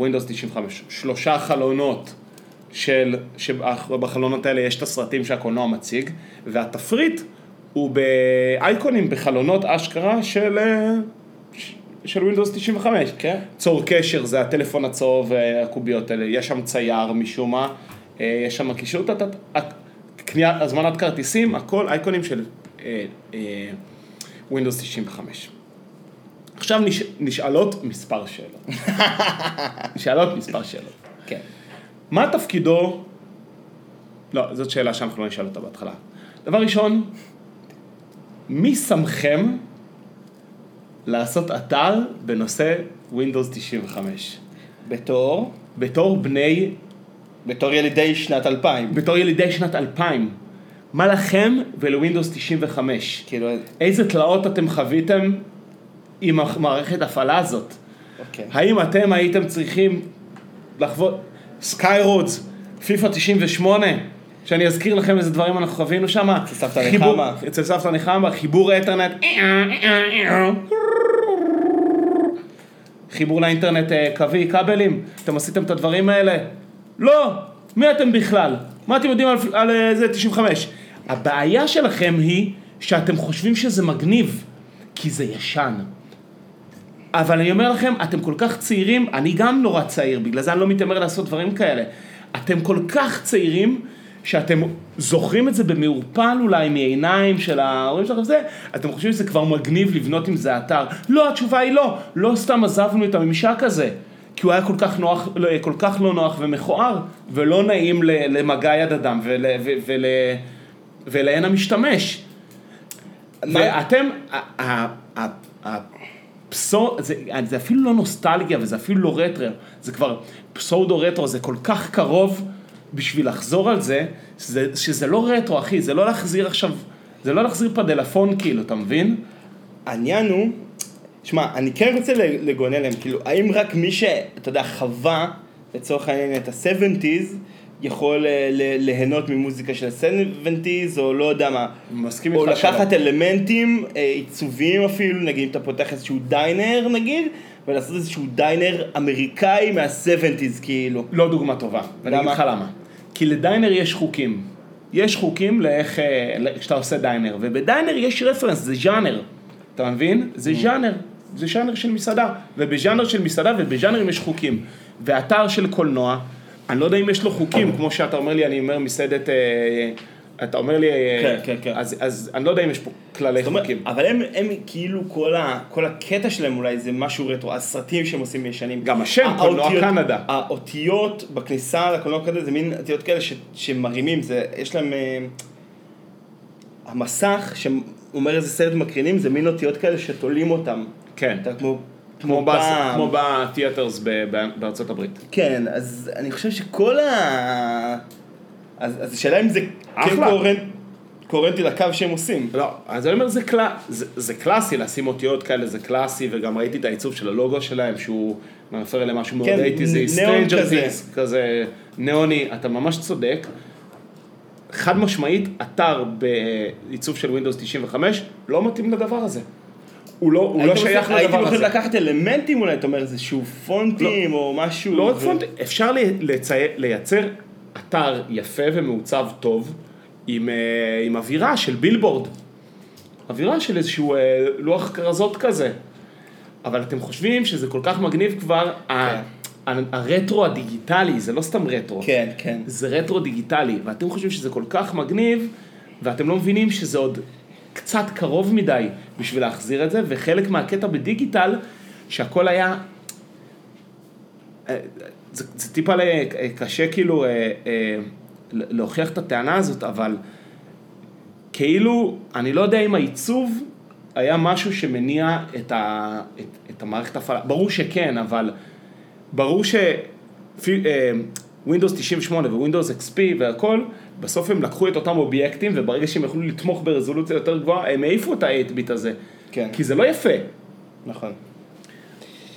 Windows 95, שלושה חלונות של, שבחלונות האלה יש את הסרטים שהקולנוע מציג, והתפריט הוא באייקונים, בחלונות אשכרה של, אה, של Windows 95. כן. צור קשר זה הטלפון הצהוב, אה, הקוביות האלה, יש שם צייר משום מה, יש שם קישור, קנייה, הזמנת כרטיסים, הכל אייקונים של אה, אה, Windows 95. עכשיו נש, נשאלות מספר שאלות. [laughs] נשאלות מספר שאלות. כן. מה תפקידו, לא, זאת שאלה שאנחנו לא נשאל אותה בהתחלה. דבר ראשון, מי שמכם לעשות אתר בנושא Windows 95? בתור, בתור בני, בתור ילידי שנת 2000. בתור ילידי שנת 2000, מה לכם ולווינדוס 95? כאילו, איזה תלאות אתם חוויתם עם המערכת הפעלה הזאת? אוקיי. האם אתם הייתם צריכים לחוות סקאי רודס, פיפא 98, שאני אזכיר לכם איזה דברים אנחנו חווינו שם? אצל סבתא נחמה. אצל סבתא נחמה, חיבור לאינטרנט, חיבור לאינטרנט אה, קווי, כבלים, אתם עשיתם את הדברים האלה? לא, מי אתם בכלל? מה אתם יודעים על, על אה, זה 95? הבעיה שלכם היא שאתם חושבים שזה מגניב, כי זה ישן. אבל אני אומר לכם, אתם כל כך צעירים, אני גם נורא צעיר, בגלל זה אני לא מתיימר לעשות דברים כאלה. אתם כל כך צעירים, שאתם זוכרים את זה במעורפל אולי מעיניים של ההורים שלכם וזה, אתם חושבים שזה כבר מגניב לבנות עם זה אתר. לא, התשובה היא לא, לא סתם עזבנו את הממשק הזה. כי הוא היה כל כך, נוח, לא, כל כך לא נוח ומכוער, ולא נעים למגע יד אדם ול, ול, ול, ולעין המשתמש. ואתם, הפסו, זה, זה אפילו לא נוסטלגיה וזה אפילו לא רטרו, זה כבר פסאודו רטרו, זה כל כך קרוב בשביל לחזור על זה, שזה, שזה לא רטרו אחי, זה לא להחזיר עכשיו, זה לא להחזיר פדלפון כאילו, אתה מבין? העניין הוא, שמע, אני כן רוצה לגונן להם, כאילו, האם רק מי שאתה יודע, חווה לצורך העניין את ה-70's, יכול אה, ליהנות ממוזיקה של ה-70's, או לא יודע מה. מסכים איתך. או לקחת אלמנטים, אה, עיצובים אפילו, נגיד אם אתה פותח איזשהו דיינר נגיד, ולעשות איזשהו דיינר אמריקאי מה-70's כאילו. לא דוגמה טובה, ואני אגיד לך למה. כי לדיינר יש חוקים. יש חוקים לאיך, אה, כשאתה עושה דיינר, ובדיינר יש רפרנס, זה ז'אנר. אתה מבין? זה mm. ז'אנר. זה ז'אנר של מסעדה, ובז'אנר של מסעדה ובז'אנרים יש חוקים. ואתר של קולנוע, אני לא יודע אם יש לו חוקים, כמו שאתה אומר לי, אני אומר מסעדת, אה, אתה אומר לי, אה, כן, כן, כן. אז, אז אני לא יודע אם יש פה כללי חוקים. אבל הם, הם כאילו, כל, ה, כל הקטע שלהם אולי זה משהו רטרו, הסרטים שהם עושים ישנים. גם השם, קולנוע קנדה. האותיות בכניסה לקולנוע קנדה זה מין אותיות כאלה ש, שמרימים, זה, יש להם... אה, המסך, שאומר איזה סרט מקרינים, זה מין אותיות כאלה שתולים אותם. כן. אתה כמו... כמו, כמו ב theaters בארצות הברית. כן, אז אני חושב שכל ה... אז, אז השאלה אם זה כן קוהרנט, קוהרנטי לקו שהם עושים. לא, אז אני אומר זה, קל... זה, זה קלאסי לשים אותיות כאלה, זה קלאסי, וגם ראיתי את העיצוב של הלוגו שלהם, שהוא מרפר למשהו מאוד כן, זה stranger כזה. כזה ניאוני, אתה ממש צודק. חד משמעית, אתר בעיצוב של Windows 95 לא מתאים לדבר הזה. הוא לא, הוא לא שייך לדבר הזה. הייתי יכול לקחת אלמנטים אולי, אתה אומר איזשהו פונטים לא, או משהו. לא רק ו... פונטים, אפשר לצייר, לייצר אתר יפה ומעוצב טוב עם, אה, עם אווירה של בילבורד. אווירה של איזשהו אה, לוח כרזות כזה. אבל אתם חושבים שזה כל כך מגניב כבר, כן. הרטרו הדיגיטלי, זה לא סתם רטרו. כן, כן. זה רטרו דיגיטלי, ואתם חושבים שזה כל כך מגניב, ואתם לא מבינים שזה עוד קצת קרוב מדי בשביל להחזיר את זה, וחלק מהקטע בדיגיטל, שהכל היה... אה, זה, זה טיפה קשה כאילו אה, אה, להוכיח את הטענה הזאת, אבל כאילו, אני לא יודע אם העיצוב היה משהו שמניע את, ה, את, את המערכת הפעלה, ברור שכן, אבל ברור ש... Windows 98 ו-Windows XP והכל, בסוף הם לקחו את אותם אובייקטים, וברגע שהם יכלו לתמוך ברזולוציה יותר גבוהה, הם העיפו את ה-8 ביט הזה. כן. כי זה לא יפה. נכון.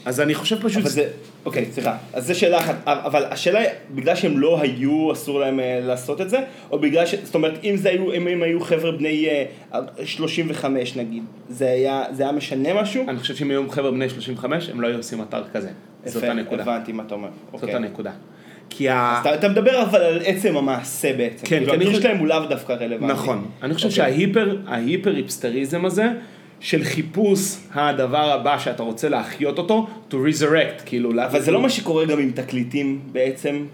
אז אני חושב פשוט... אבל זה, אוקיי, סליחה. אז זו שאלה אחת. אבל השאלה היא, בגלל שהם לא היו, אסור להם אה, לעשות את זה? או בגלל ש... זאת אומרת, אם זה היו, אם הם היו חבר'ה בני 35 אה, נגיד, זה היה, זה היה משנה משהו? אני חושב שאם היו חבר'ה בני 35, הם לא היו עושים אתר כזה. זאת הנקודה. הבנתי מה אתה אומר. זאת אוקיי. הנקודה. כי ה... אתה, אתה מדבר אבל על עצם המעשה בעצם. כן, כי חושב... שלהם הוא לאו דווקא רלוונטי. נכון. אני חושב. אוקיי. שההיפר היפסטריזם הזה, של חיפוש הדבר הבא שאתה רוצה להחיות אותו, to resurrect, כאילו... אבל זה לא מה שקורה גם עם תקליטים בעצם.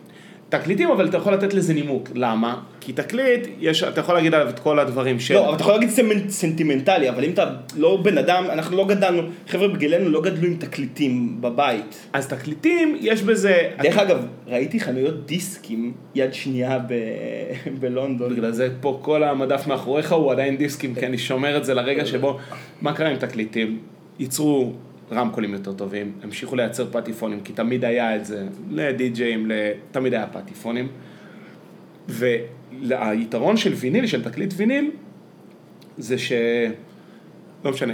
תקליטים, אבל אתה יכול לתת לזה נימוק. למה? כי תקליט, יש, אתה יכול להגיד עליו את כל הדברים ש... לא, אבל אתה יכול להגיד סנטימנטלי, אבל אם אתה לא בן אדם, אנחנו לא גדלנו, חבר'ה בגילנו לא גדלו עם תקליטים בבית. אז תקליטים, יש בזה... דרך אגב, ראיתי חנויות דיסקים יד שנייה ב... [laughs] בלונדון. בגלל זה פה כל המדף מאחוריך הוא עדיין דיסקים, כי אני שומר את זה לרגע שבו... מה קרה עם תקליטים? ייצרו רמקולים יותר טובים, המשיכו לייצר פטיפונים, כי תמיד היה את זה, לדי-ג'אים, תמיד היה פטיפונים. והיתרון של ויניל, של תקליט ויניל, זה ש... לא משנה,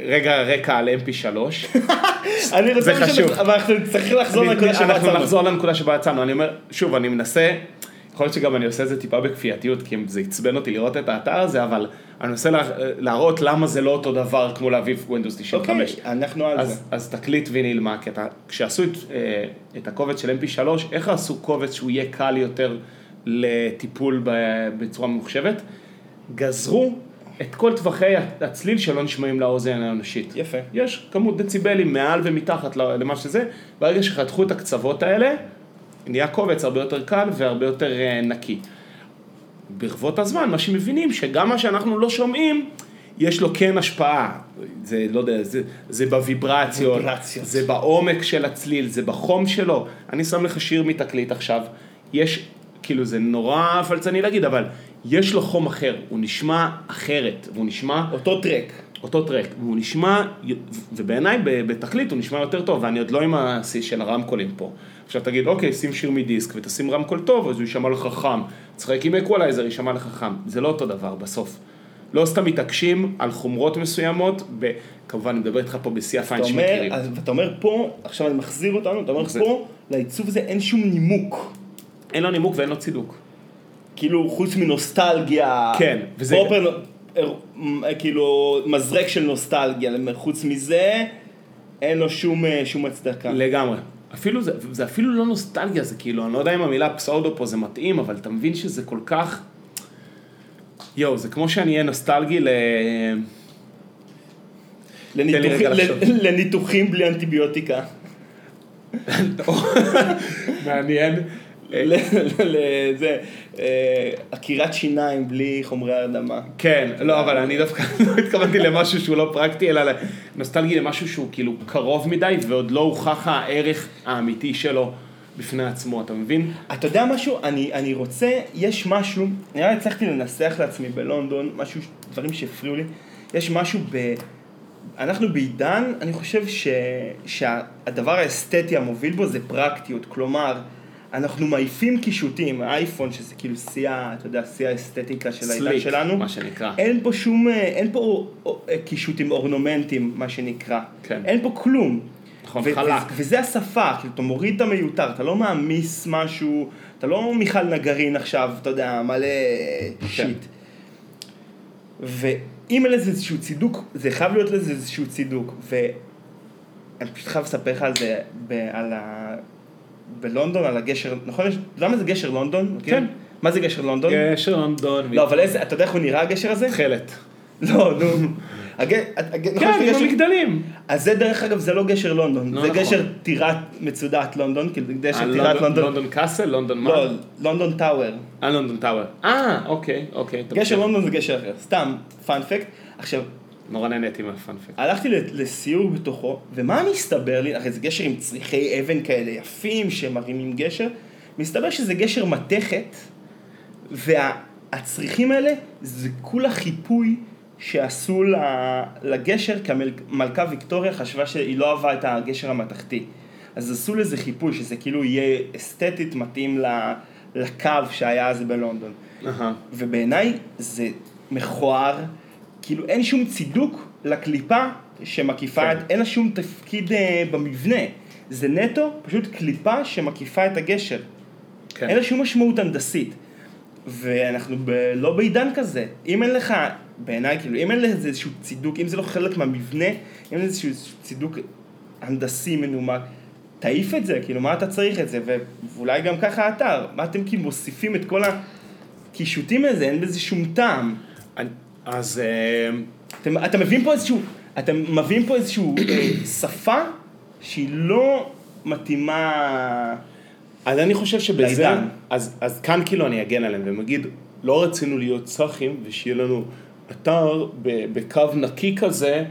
רגע רקע על mp3. [laughs] אני רוצה זה חשוב. אבל אנחנו צריכים לחזור לנקודה שבה יצאנו. אנחנו נחזור לנקודה שבה יצאנו, אני אומר, שוב, אני מנסה, יכול להיות שגם אני עושה את זה טיפה בכפייתיות, כי זה עצבן אותי לראות את האתר הזה, אבל אני מנסה לה, להראות למה זה לא אותו דבר כמו להביא Windows 95. אוקיי, אנחנו על אז, זה. אז תקליט ויניל מה הקטע, כשעשו את, אה, את הקובץ של mp3, איך עשו קובץ שהוא יהיה קל יותר לטיפול בצורה ממוחשבת? גזרו את כל טווחי הצליל שלא נשמעים לאוזן האנושית. יפה. יש כמות דציבלים מעל ומתחת למה שזה, ברגע שחתכו את הקצוות האלה, נהיה קובץ הרבה יותר קל והרבה יותר אה, נקי. ברבות הזמן, מה שמבינים, שגם מה שאנחנו לא שומעים, יש לו כן השפעה. זה, לא יודע, זה, זה בוויברציות, ויברציות. זה בעומק של הצליל, זה בחום שלו. אני שם לך שיר מתקליט עכשיו, יש, כאילו זה נורא פלצני להגיד, אבל יש לו חום אחר, הוא נשמע אחרת, והוא נשמע אותו track. אותו track, והוא נשמע, ובעיניי ב- בתקליט הוא נשמע יותר טוב, ואני עוד לא עם השיא של הרמקולים פה. עכשיו תגיד, אוקיי, שים שיר מדיסק ותשים רמקול טוב, אז הוא יישמע לך חם. תשחק עם אקוולייזר, יישמע לך חם. זה לא אותו דבר בסוף. לא סתם מתעקשים על חומרות מסוימות, ב... כמובן, אני מדבר איתך פה בשיא הפיין שמכירים. ואתה אומר פה, עכשיו אני מחזיר אותנו, אתה אומר. פה, לעיצוב הזה אין שום נימוק. אין לו נימוק ואין לו צידוק. כאילו, חוץ מנוסטלגיה. כן, וזה- פרופר, אה, כאילו, מזרק של נוסטלגיה. חוץ מזה, אין לו שום, אה, שום הצדקה. לגמרי. אפילו זה, זה אפילו לא נוסטלגיה, זה כאילו, אני לא יודע אם המילה פסאודו פה זה מתאים, אבל אתה מבין שזה כל כך... יואו, זה כמו שאני אהיה נוסטלגי ל... לניתוחים בלי אנטיביוטיקה. [laughs] מעניין. ל- לזה, אה, עקירת שיניים בלי חומרי הרדמה. כן, לא, אבל אני דווקא [laughs] לא התכוונתי למשהו שהוא לא פרקטי, אלא נוסטלגי למשהו שהוא כאילו קרוב מדי, ועוד לא הוכח הערך האמיתי שלו בפני עצמו, אתה מבין? אתה יודע משהו? אני, אני רוצה, יש משהו, נראה לי הצלחתי לנסח לעצמי בלונדון, משהו, דברים שהפריעו לי, יש משהו ב... אנחנו בעידן, אני חושב ש, שהדבר האסתטי המוביל בו זה פרקטיות, כלומר, אנחנו מעיפים קישוטים, האייפון שזה כאילו שיא, אתה יודע, שיא האסתטיקה של העידן סליק, שלנו, מה שנקרא. אין פה שום, אה, אין פה אה, קישוטים אורנומנטים, מה שנקרא, כן. אין פה כלום. נכון, ו- חלק. ו- וזה השפה, כאילו אתה מוריד את המיותר, אתה לא מעמיס משהו, אתה לא מיכל נגרין עכשיו, אתה יודע, מלא כן. שיט. ואם אין לזה איזשהו צידוק, זה חייב להיות לזה איזשהו צידוק, ואני פשוט חייב לספר לך על זה, ב- על ה... בלונדון, על הגשר, נכון? אתה יודע מה זה גשר לונדון? כן. מה זה גשר לונדון? גשר לונדון. לא, אבל איזה, אתה יודע איך הוא נראה הגשר הזה? תכלת. לא, נו. נכון כן, שזה עם המגדלים. אז זה דרך אגב, זה לא גשר לונדון, לא זה נכון. גשר טירת מצודת לונדון, כאילו גשר אה, טירת לונדון- לונדון, קאסל? לונדון מה? לא, לונדון טאוור. אה, לונדון טאוור. אה, אוקיי, אוקיי. גשר. לונדון זה גשר אחר, סתם, פאנפקט. עכשיו, נורא נהניתי מהפאנפקט. הלכתי לסיור בתוכו, ומה מסתבר לי, הרי זה גשר עם צריחי אבן כאלה יפים שמרימים גשר, מסתבר שזה גשר מתכת, והצריחים האלה זה כולה חיפוי שעשו לגשר, כי המלכה ויקטוריה חשבה שהיא לא אהבה את הגשר המתכתי. אז עשו לזה חיפוי, שזה כאילו יהיה אסתטית מתאים לקו שהיה אז בלונדון. אהה. ובעיניי זה מכוער, כאילו אין שום צידוק לקליפה שמקיפה, כן. אין לה שום תפקיד אה, במבנה. זה נטו פשוט קליפה שמקיפה את הגשר. כן. אין לה שום משמעות הנדסית. ואנחנו ב, לא בעידן כזה. אם אין לך, בעיניי, כאילו, אם אין לזה איזשהו צידוק, אם זה לא חלק מהמבנה, אם אין לזה איזשהו צידוק הנדסי מנומק, תעיף את זה, כאילו, מה אתה צריך את זה? ו- ואולי גם ככה האתר. מה אתם כאילו מוסיפים את כל הקישוטים לזה, אין בזה שום טעם. אני- אז אה, אתם, אתם מביאים פה איזשהו, אתם מביאים פה איזשהו אה, שפה שהיא לא מתאימה... אז אני חושב שבזה. אז, אז כאן כאילו אני אגן עליהם והם אגיד, לא רצינו להיות צחים ושיהיה לנו אתר בקו נקי כזה,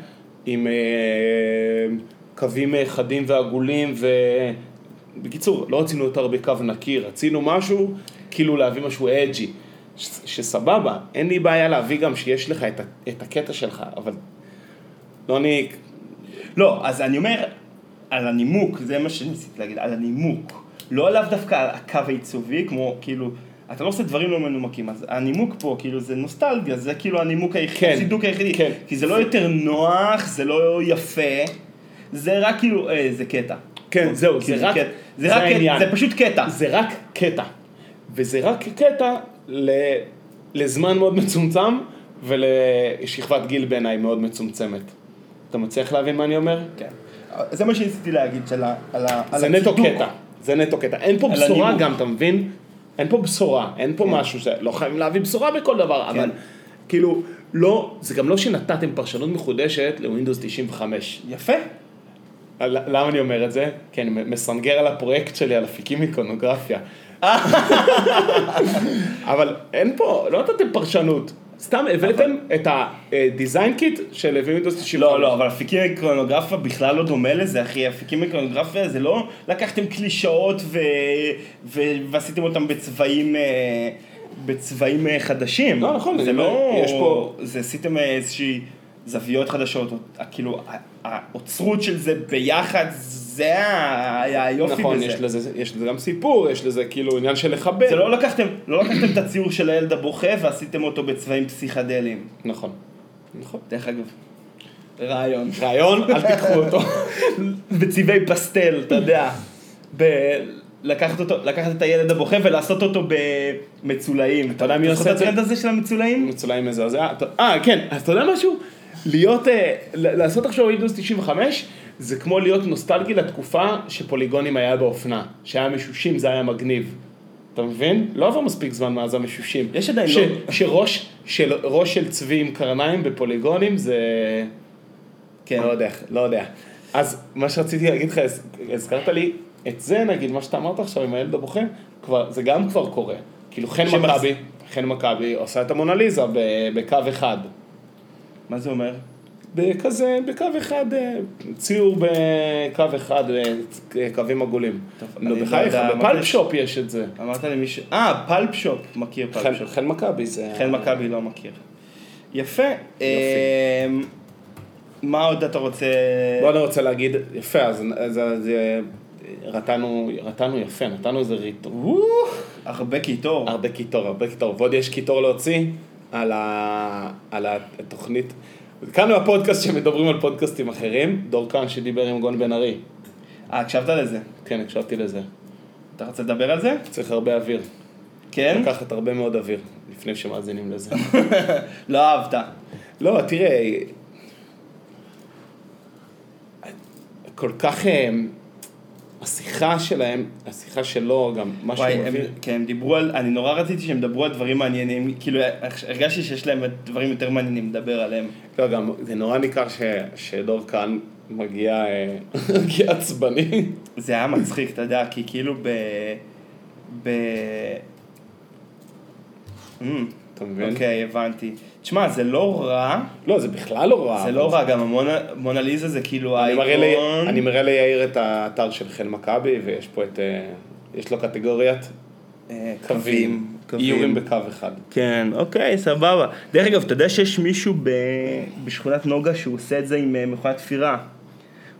עם אה, קווים חדים ועגולים ו... בקיצור, לא רצינו אתר בקו נקי, רצינו משהו, כאילו להביא משהו אג'י, שסבבה, אין לי בעיה להביא גם שיש לך את, את הקטע שלך, אבל לא אני, לא, אז אני אומר, על הנימוק, זה מה שניסיתי להגיד, על הנימוק. לא עליו דווקא על הקו העיצובי, כמו כאילו, אתה לא עושה דברים לא מנומקים, אז הנימוק פה, כאילו, זה נוסטלגיה, זה כאילו הנימוק היחיד, כן, הצידוק היחידי. כן. כי זה לא יותר נוח, זה לא יפה, זה רק כאילו, אה, זה קטע. כן, זהו, זה כאילו, רק, קטע. זה רק העניין. קטע, זה פשוט קטע. זה רק קטע. וזה רק קטע. לזמן מאוד מצומצם ולשכבת גיל בעיניי מאוד מצומצמת. אתה מצליח להבין מה אני אומר? כן. זה מה שניסיתי להגיד, של ה... על ה- על זה נטו הצידוק. קטע. זה נטו קטע. אין פה בשורה. גם, אתה מבין? אין פה בשורה, אין פה משהו ש... לא חייבים להביא בשורה בכל דבר, אבל כאילו, לא, זה גם לא שנתתם פרשנות מחודשת ל Windows 95. יפה. למה אני אומר את זה? כי אני מסנגר על הפרויקט שלי, על אפיקים איקונוגרפיה. [laughs] אבל אין פה, לא נתתם פרשנות. סתם הבאתם את ה design kit של Windows 95. לא, לא, אבל אפיקים איקונוגרפיה בכלל לא דומה לזה, אחי. אפיקים איקונוגרפיה זה לא לקחתם קלישאות. ועשיתם אותם בצבעים... אה, בצבעים אה, חדשים. לא, נכון, זה לא... יש פה- זה עשיתם איזושהי זוויות חדשות, כאילו, האוצרות של זה ביחד, זה היה היופי נכון, בזה. יש לזה, יש לזה גם סיפור, יש לזה כאילו עניין של לכבד. זה לא לקחתם, לא לקחתם את הציור של הילד הבוכה ועשיתם אותו בצבעים פסיכדליים. נכון. נכון. דרך אגב, רעיון. רעיון, אל תיקחו אותו. [laughs] בצבעי פסטל, אתה יודע. ב- לקחת אותו, לקחת את הילד הבוכה ולעשות אותו במצולעים. אתה יודע מי עושה את זה? הטרנד הזה של המצולעים? מצולעים מזעזע. אה, כן, אז אתה יודע משהו? להיות, אה, לעשות עכשיו Windows 95, זה כמו להיות נוסטלגי לתקופה שפוליגונים היה באופנה. שהיה משושים, זה היה מגניב. אתה מבין? לא עבר מספיק זמן מאז המשושים. יש עדיין ש- לא- שראש של, ראש של צבי עם קרניים בפוליגונים זה... כן. לא יודע, לא יודע. אז מה שרציתי להגיד לך, הז- הזכרת לי, את זה נגיד, מה שאתה אמרת עכשיו עם הילד הבוכה, כבר, זה גם כבר קורה. כאילו חן שמחז- מכבי, חן מכבי עושה את המונליזה בקו אחד. מה זה אומר? בכזה, בקו אחד, אה, ציור בקו אחד, אה, קווים עגולים. נו, לא בחייך, יודע, בפלפ שופ יש את זה. אמרת לי מישהו... אה, פלפ שופ. מכיר פלפ שופ. חן מכבי זה... חן מכבי לא מכיר. יפה. אמ, מה עוד אתה רוצה... בוא אני רוצה להגיד, יפה, אז אז- אז, אה, רתנו רתנו יפה, נתנו איזה ריטון. אוח, הרבה קיטור. הרבה קיטור, הרבה קיטור. ועוד יש קיטור להוציא על, ה... על התוכנית. כאן בפודקאסט שמדברים על פודקאסטים אחרים, דור כאן שדיבר עם גון בן ארי. אה, הקשבת לזה? כן, הקשבתי לזה. אתה רוצה לדבר על זה? צריך הרבה אוויר. כן? לקחת הרבה מאוד אוויר לפני שמאזינים לזה. [laughs] לא אהבת. לא, תראה, כל כך, אה, השיחה שלהם, השיחה שלו, גם מה שהוא מביא, כן, הם דיברו על, אני נורא רציתי שהם ידברו על דברים מעניינים, כאילו הרגשתי שיש להם דברים יותר מעניינים לדבר עליהם. לא, גם זה נורא ניכר ש, שדור כאן מגיע, אה, [laughs] מגיע עצבני. זה היה מצחיק, אתה יודע, כי כאילו ב... ב... אתה מבין? אוקיי, הבנתי. תשמע, זה לא רע, לא, זה בכלל לא רע. זה לא רע, גם המונליזה זה כאילו האיקון. אני מראה ליאיר את האתר של חן מכבי, ויש פה את, אה, יש לו קטגוריית אה, קווים, איורים בקו אחד. כן, אוקיי, סבבה. דרך אגב, אתה יודע שיש מישהו. בשכונת נוגה שהוא עושה את זה עם אה, מכונת תפירה.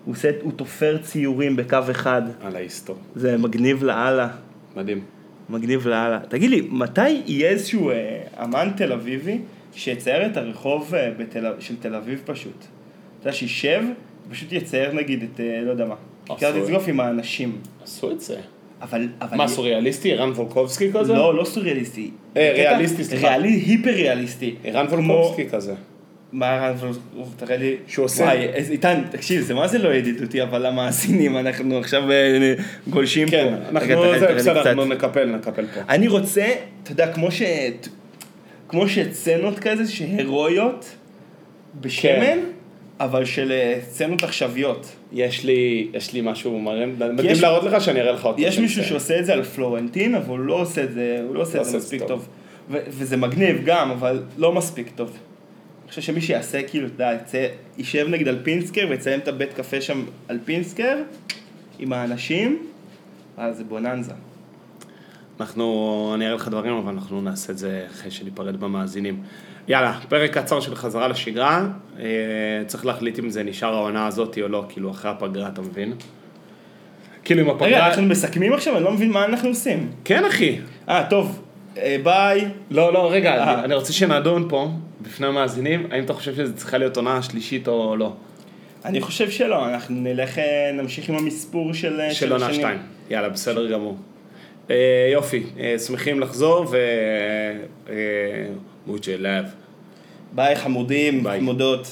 הוא, עושה... הוא תופר ציורים בקו אחד. על ההיסטור. זה מגניב לאללה. מדהים. מגניב לאללה. תגיד לי, מתי יהיה איזשהו אה, אמן תל אביבי שיצייר את הרחוב אה, בתל... של תל אביב פשוט? אתה יודע, שישב, פשוט יצייר נגיד את, אה, לא יודע מה. כיכר. דיזגוף עם האנשים. עשו את זה. אבל... אבל מה, סוריאליסטי? ערן וולקובסקי כזה? לא, לא סוריאליסטי. אה, ריאליסטי, סליחה. ריאלי, היפר ריאליסטי. ערן וולקובסקי כזה. מה ערן וולקובסקי? תראה לי. שהוא עושה- וואי, איתן, תקשיב, זה מה זה לא ידידותי, אבל המאזינים, אנחנו עכשיו אה, גולשים פה. כן, אנחנו, בסדר, נקפל, נקפל פה. אני רוצה, אתה יודע, כמו ש... כמו שסצנות כזה, שהירואיות בשמן, כן. אבל של אה, סצנות עכשוויות. יש לי, יש לי משהו יש- מדהים להראות לך שאני אראה לך אותו. יש מישהו. שעושה את זה על פלורנטין, אבל הוא לא עושה את זה, הוא לא עושה לא את זה מספיק טוב. טוב. ו- וזה מגניב גם, אבל לא מספיק טוב. אני חושב שמי שיעשה, כאילו, אתה יודע, יישב נגיד על פינסקר ויציין את הבית קפה שם על פינסקר, עם האנשים, אז זה בוננזה. אנחנו, אני אראה לך דברים, אבל אנחנו נעשה את זה אחרי שניפרד במאזינים. יאללה, פרק קצר של חזרה לשגרה. אה, צריך להחליט אם זה נשאר העונה הזאת או לא, כאילו אחרי הפגרה, אתה מבין? כאילו עם רגע, הפגרה... אנחנו מסכמים עכשיו? אני לא מבין מה אנחנו עושים. כן, אחי. אה, טוב, אה, ביי. לא, לא, רגע, אה. אני- רוצה שנדון פה, בפני המאזינים, האם אתה חושב שזו צריכה להיות עונה שלישית או לא? אני חושב שלא, אנחנו נלך, נמשיך עם המספור של של עונה. שתיים. יאללה, בסדר גמור. אה, יופי, אה, שמחים לחזור ו... אה, much love. ביי חמודים, ביי. חמודות.